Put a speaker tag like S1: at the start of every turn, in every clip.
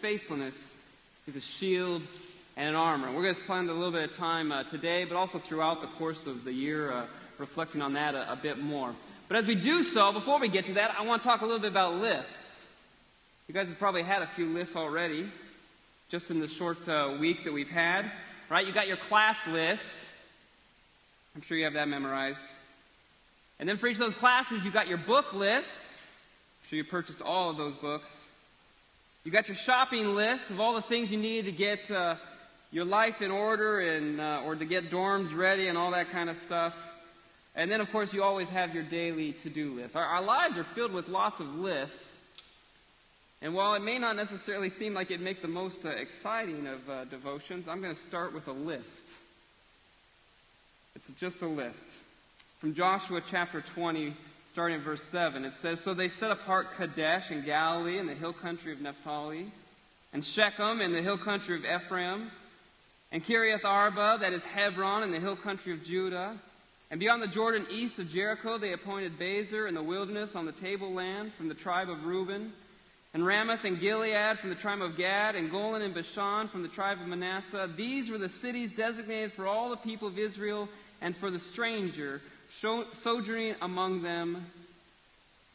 S1: faithfulness is a shield and an armor. We're going to spend a little bit of time uh, today, but also throughout the course of the year, uh, reflecting on that a, a, bit more. But as we do so, before we get to that, I want to talk a little bit about lists. You guys have probably had a few lists already, just in the short uh, week that we've had. Right? You got your class list. I'm sure you have that memorized. And then for each of those classes, you got your book list. I'm sure you purchased all of those books. You got your shopping list of all the things you need to get uh, your life in order and uh, or to get dorms ready and all that kind of stuff. And then, of course, you always have your daily to-do list. Our, our lives are filled with lots of lists. And while it may not necessarily seem like it make the most uh, exciting of uh, devotions, I'm going to start with a list. It's just a list. From Joshua chapter 20, starting in verse 7. It says, So they set apart Kadesh in Galilee in the hill country of Naphtali, and Shechem in the hill country of Ephraim, and Kiriath Arba, that is Hebron, in the hill country of Judah. And beyond the Jordan east of Jericho, they appointed Bezer in the wilderness on the tableland from the tribe of Reuben, and Ramoth and Gilead from the tribe of Gad, and Golan and Bashan from the tribe of Manasseh. These were the cities designated for all the people of Israel and for the stranger sojourning among them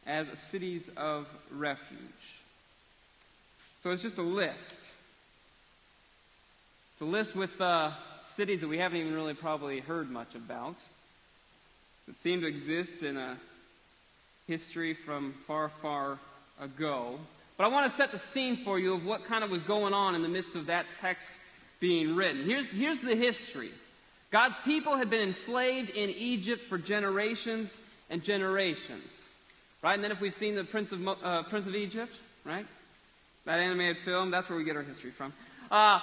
S1: as cities of refuge. So it's just a list. It's a list with uh, cities that we haven't even really probably heard much about, that seem to exist in a history from far, far ago. But I want to set the scene for you of what kind of was going on in the midst of that text being written. Here's, here's the history. God's people had been enslaved in Egypt for generations and generations. Right? And then if we've seen the Prince of, uh, Prince of Egypt, right? That animated film, that's where we get our history from. Uh,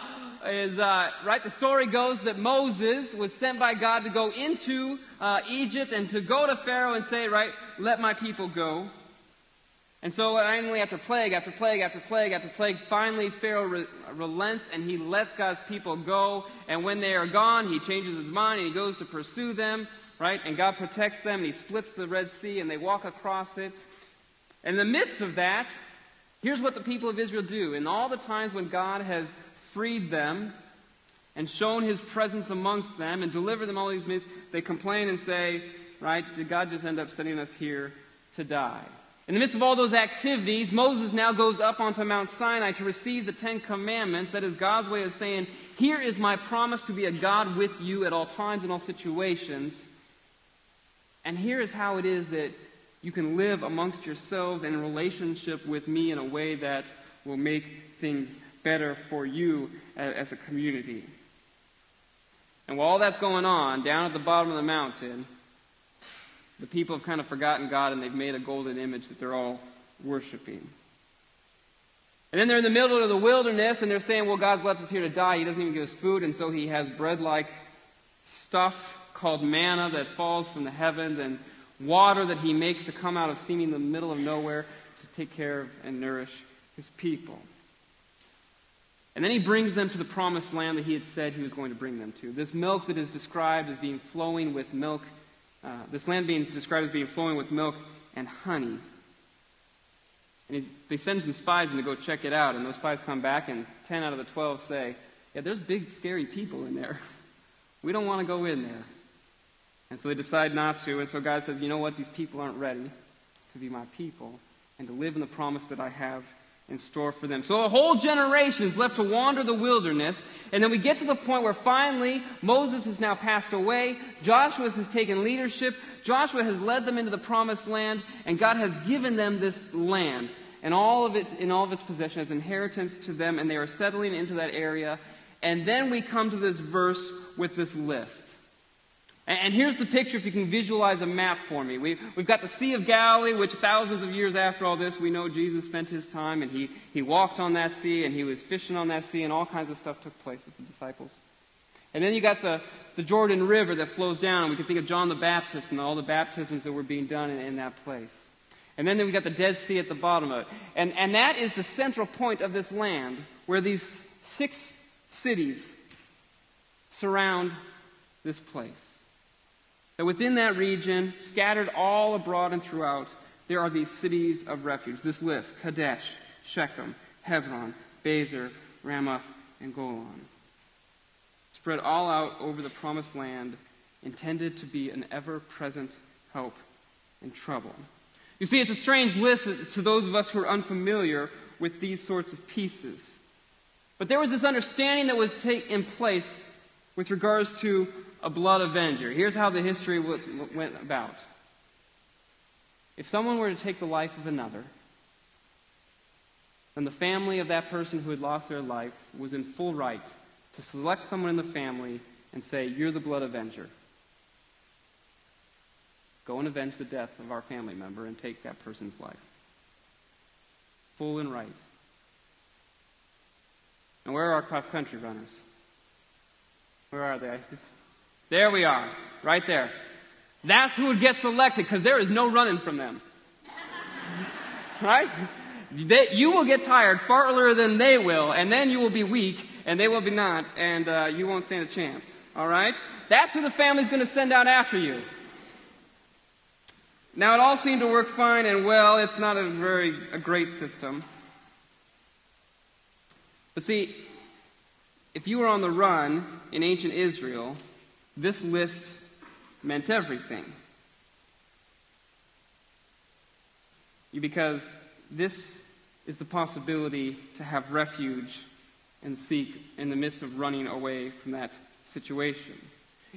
S1: is, uh, right, the story goes that Moses was sent by God to go into uh, Egypt and to go to Pharaoh and say, right, let my people go. And so, finally, after plague after plague after plague after plague, finally Pharaoh re- relents and he lets God's people go. And when they are gone, he changes his mind and he goes to pursue them, right? And God protects them and he splits the Red Sea and they walk across it. In the midst of that, here's what the people of Israel do. In all the times when God has freed them and shown his presence amongst them and delivered them all these myths, they complain and say, right, did God just end up sending us here to die? In the midst of all those activities, Moses now goes up onto Mount Sinai to receive the Ten Commandments. That is God's way of saying, Here is my promise to be a God with you at all times and all situations. And here is how it is that you can live amongst yourselves in relationship with me in a way that will make things better for you as a community. And while all that's going on, down at the bottom of the mountain, the people have kind of forgotten God and they've made a golden image that they're all worshiping. And then they're in the middle of the wilderness and they're saying, well, God's left us here to die. He doesn't even give us food. And so he has bread like stuff called manna that falls from the heavens and water that he makes to come out of seeming the middle of nowhere to take care of and nourish his people. And then he brings them to the promised land that he had said he was going to bring them to. This milk that is described as being flowing with milk uh, this land being described as being flowing with milk and honey. And he, they send some spies in to go check it out, and those spies come back, and 10 out of the 12 say, Yeah, there's big, scary people in there. We don't want to go in there. And so they decide not to, and so God says, You know what? These people aren't ready to be my people and to live in the promise that I have in store for them. So a whole generation is left to wander the wilderness. And then we get to the point where finally Moses has now passed away. Joshua has taken leadership. Joshua has led them into the promised land. And God has given them this land and all of it in all of its possession as inheritance to them. And they are settling into that area. And then we come to this verse with this list. And here's the picture if you can visualize a map for me. We, have got the Sea of Galilee, which thousands of years after all this, we know Jesus spent his time and he, he walked on that sea and he was fishing on that sea and all kinds of stuff took place with the disciples. And then you got the, the Jordan River that flows down. And we can think of John the Baptist and all the baptisms that were being done in, in that place. And then we got the Dead Sea at the bottom of it. And, and that is the central point of this land where these six cities surround this place. That within that region, scattered all abroad and throughout, there are these cities of refuge. This list Kadesh, Shechem, Hebron, Bezer, Ramoth, and Golan. Spread all out over the promised land, intended to be an ever present help in trouble. You see, it's a strange list to those of us who are unfamiliar with these sorts of pieces. But there was this understanding that was taking place with regards to a blood avenger. Here's how the history went about. If someone were to take the life of another, then the family of that person who had lost their life was in full right to select someone in the family and say, You're the blood avenger. Go and avenge the death of our family member and take that person's life. Full and right. And where are our cross country runners? Where are they? There we are, right there. That's who would get selected because there is no running from them. right? They, you will get tired far earlier than they will, and then you will be weak, and they will be not, and uh, you won't stand a chance. All right? That's who the family's going to send out after you. Now, it all seemed to work fine and well. It's not a very a great system. But see, if you were on the run in ancient Israel, this list meant everything. Because this is the possibility to have refuge and seek in the midst of running away from that situation.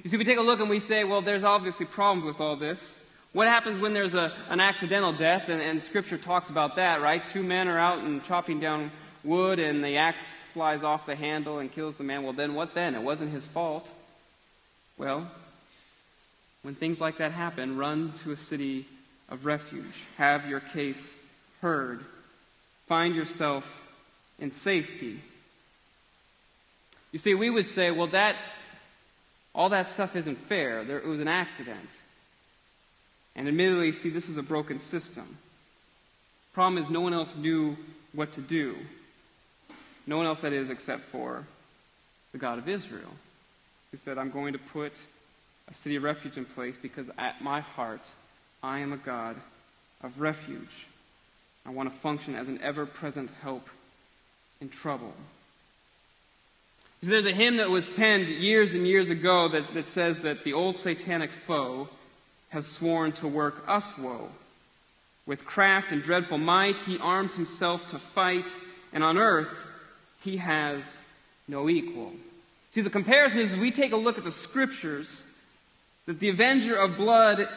S1: You see, we take a look and we say, well, there's obviously problems with all this. What happens when there's a, an accidental death? And, and Scripture talks about that, right? Two men are out and chopping down wood, and the axe flies off the handle and kills the man. Well, then what then? It wasn't his fault. Well, when things like that happen, run to a city of refuge. Have your case heard. Find yourself in safety. You see, we would say, well, that all that stuff isn't fair. There, it was an accident. And admittedly, see, this is a broken system. Problem is, no one else knew what to do. No one else, that is, except for the God of Israel, who said, I'm going to put a city of refuge in place because at my heart, I am a God of refuge. I want to function as an ever present help in trouble. So there's a hymn that was penned years and years ago that, that says that the old satanic foe has sworn to work us woe. With craft and dreadful might, he arms himself to fight, and on earth he has no equal. See, the comparison is we take a look at the scriptures that the avenger of blood,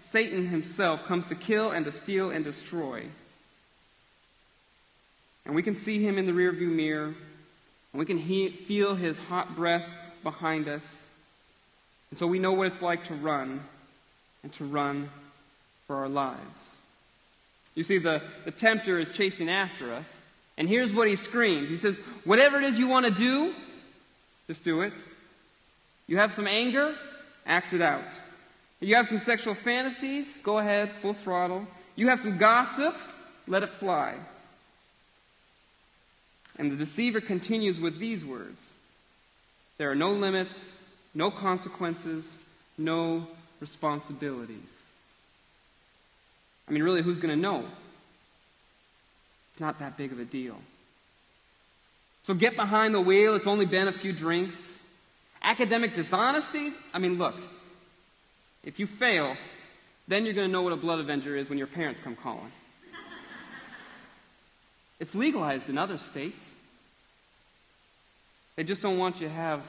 S1: Satan himself, comes to kill and to steal and destroy. And we can see him in the rearview mirror, and we can he- feel his hot breath behind us. And so we know what it's like to run and to run for our lives. You see, the, the tempter is chasing after us. And here's what he screams. He says, Whatever it is you want to do, just do it. You have some anger, act it out. You have some sexual fantasies, go ahead, full throttle. You have some gossip, let it fly. And the deceiver continues with these words There are no limits, no consequences, no responsibilities. I mean, really, who's going to know? It's not that big of a deal. So get behind the wheel. It's only been a few drinks. Academic dishonesty? I mean, look, if you fail, then you're going to know what a blood avenger is when your parents come calling. It's legalized in other states. They just don't want you to have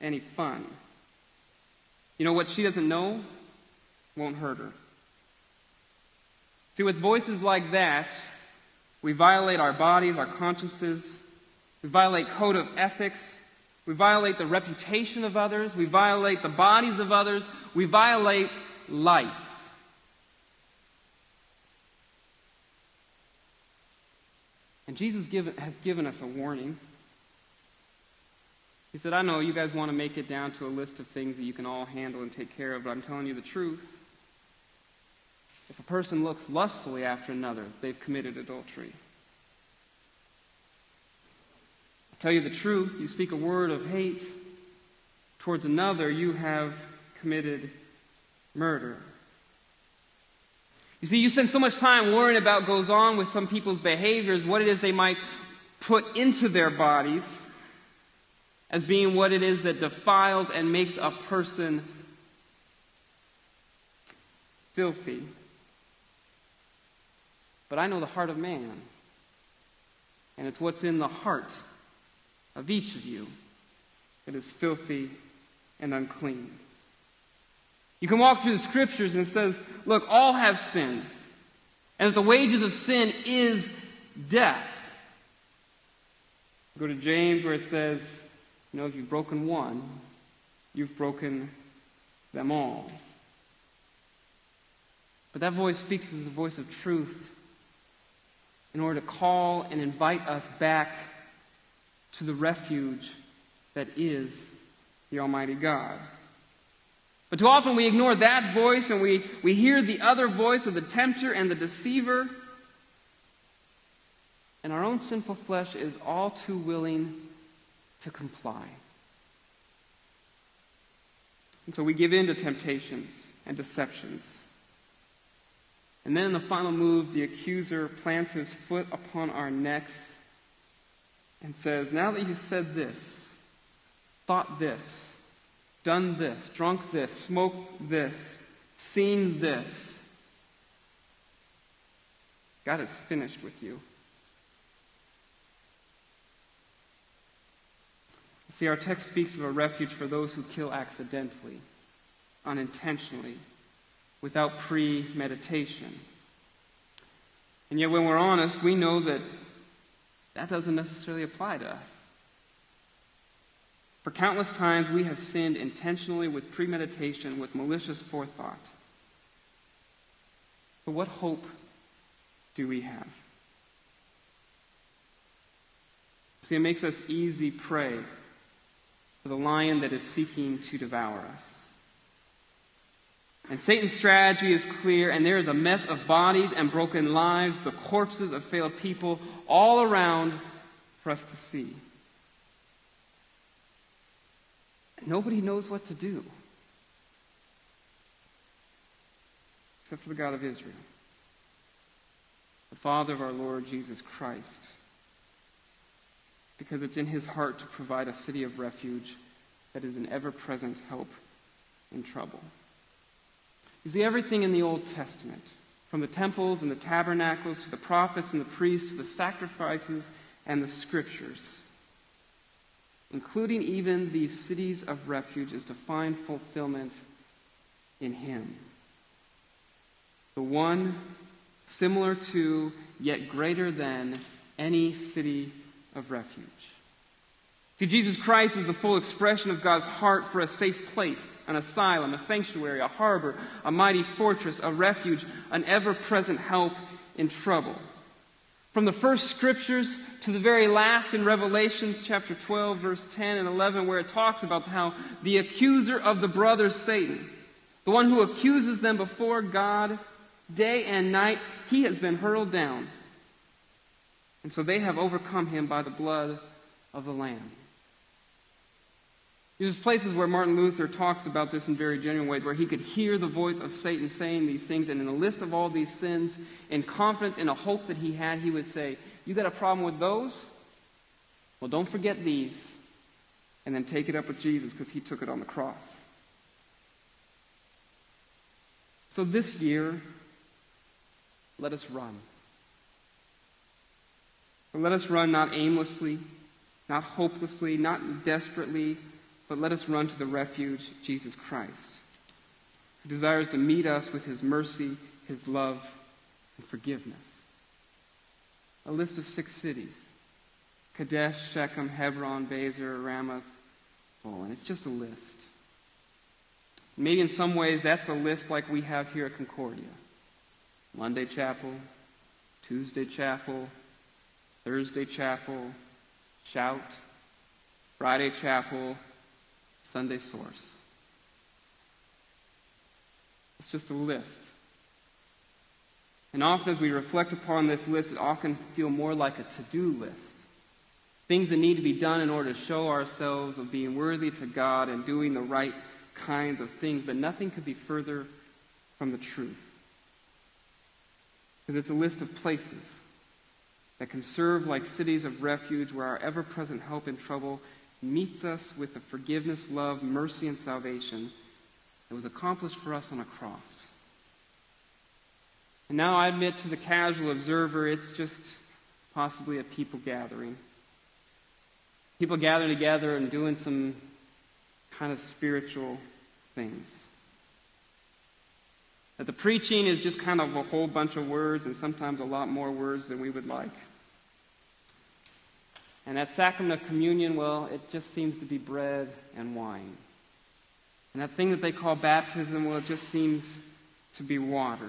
S1: any fun. You know what she doesn't know won't hurt her. See, with voices like that, we violate our bodies, our consciences. We violate code of ethics. We violate the reputation of others. We violate the bodies of others. We violate life. And Jesus given, has given us a warning. He said, I know you guys want to make it down to a list of things that you can all handle and take care of, but I'm telling you the truth. If a person looks lustfully after another, they've committed adultery. I tell you the truth, you speak a word of hate towards another, you have committed murder. You see, you spend so much time worrying about goes on with some people's behaviors, what it is they might put into their bodies as being what it is that defiles and makes a person filthy. But I know the heart of man. And it's what's in the heart of each of you that is filthy and unclean. You can walk through the scriptures and it says, look, all have sinned. And that the wages of sin is death. Go to James where it says, you know, if you've broken one, you've broken them all. But that voice speaks as a voice of truth in order to call and invite us back to the refuge that is the Almighty God. But too often we ignore that voice and we, we hear the other voice of the tempter and the deceiver. And our own sinful flesh is all too willing to comply. And so we give in to temptations and deceptions. And then in the final move, the accuser plants his foot upon our necks and says, Now that you've said this, thought this, done this, drunk this, smoked this, seen this, God is finished with you. See, our text speaks of a refuge for those who kill accidentally, unintentionally, without premeditation. And yet, when we're honest, we know that that doesn't necessarily apply to us. For countless times, we have sinned intentionally with premeditation, with malicious forethought. But what hope do we have? See, it makes us easy prey for the lion that is seeking to devour us. And Satan's strategy is clear, and there is a mess of bodies and broken lives, the corpses of failed people all around for us to see. And nobody knows what to do except for the God of Israel, the Father of our Lord Jesus Christ because it's in his heart to provide a city of refuge that is an ever present help in trouble. You see, everything in the Old Testament, from the temples and the tabernacles to the prophets and the priests to the sacrifices and the scriptures, including even these cities of refuge, is to find fulfillment in Him. The one similar to, yet greater than, any city of refuge. See, Jesus Christ is the full expression of God's heart for a safe place, an asylum, a sanctuary, a harbor, a mighty fortress, a refuge, an ever present help in trouble. From the first scriptures to the very last in Revelations chapter 12, verse 10 and 11, where it talks about how the accuser of the brothers, Satan, the one who accuses them before God day and night, he has been hurled down. And so they have overcome him by the blood of the Lamb. There's places where Martin Luther talks about this in very genuine ways, where he could hear the voice of Satan saying these things, and in the list of all these sins, in confidence, in a hope that he had, he would say, You got a problem with those? Well, don't forget these, and then take it up with Jesus because he took it on the cross. So this year, let us run. But let us run not aimlessly, not hopelessly, not desperately, but let us run to the refuge, Jesus Christ, who desires to meet us with his mercy, his love, and forgiveness. A list of six cities Kadesh, Shechem, Hebron, Bezer, Ramoth, and It's just a list. Maybe in some ways that's a list like we have here at Concordia Monday chapel, Tuesday chapel, Thursday chapel, shout, Friday chapel, Sunday source. It's just a list. And often as we reflect upon this list, it often feels more like a to-do list. Things that need to be done in order to show ourselves of being worthy to God and doing the right kinds of things, but nothing could be further from the truth. Because it's a list of places that can serve like cities of refuge where our ever present help in trouble meets us with the forgiveness, love, mercy, and salvation that was accomplished for us on a cross. And now I admit to the casual observer, it's just possibly a people gathering. People gathering together and doing some kind of spiritual things. That the preaching is just kind of a whole bunch of words and sometimes a lot more words than we would like. And that sacrament of communion, well, it just seems to be bread and wine. And that thing that they call baptism, well, it just seems to be water.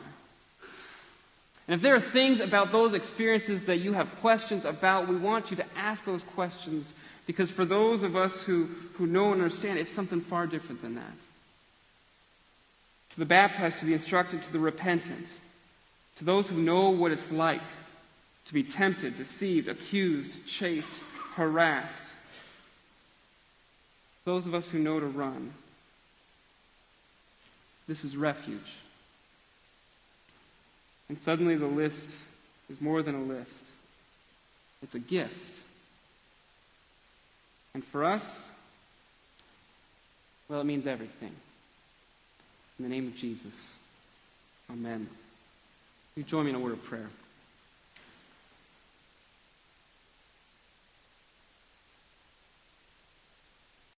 S1: And if there are things about those experiences that you have questions about, we want you to ask those questions because for those of us who, who know and understand, it's something far different than that. To the baptized, to the instructed, to the repentant, to those who know what it's like to be tempted, deceived, accused, chased, harassed, those of us who know to run, this is refuge. And suddenly the list is more than a list, it's a gift. And for us, well, it means everything. In the name of Jesus, amen. You join me in a word of prayer.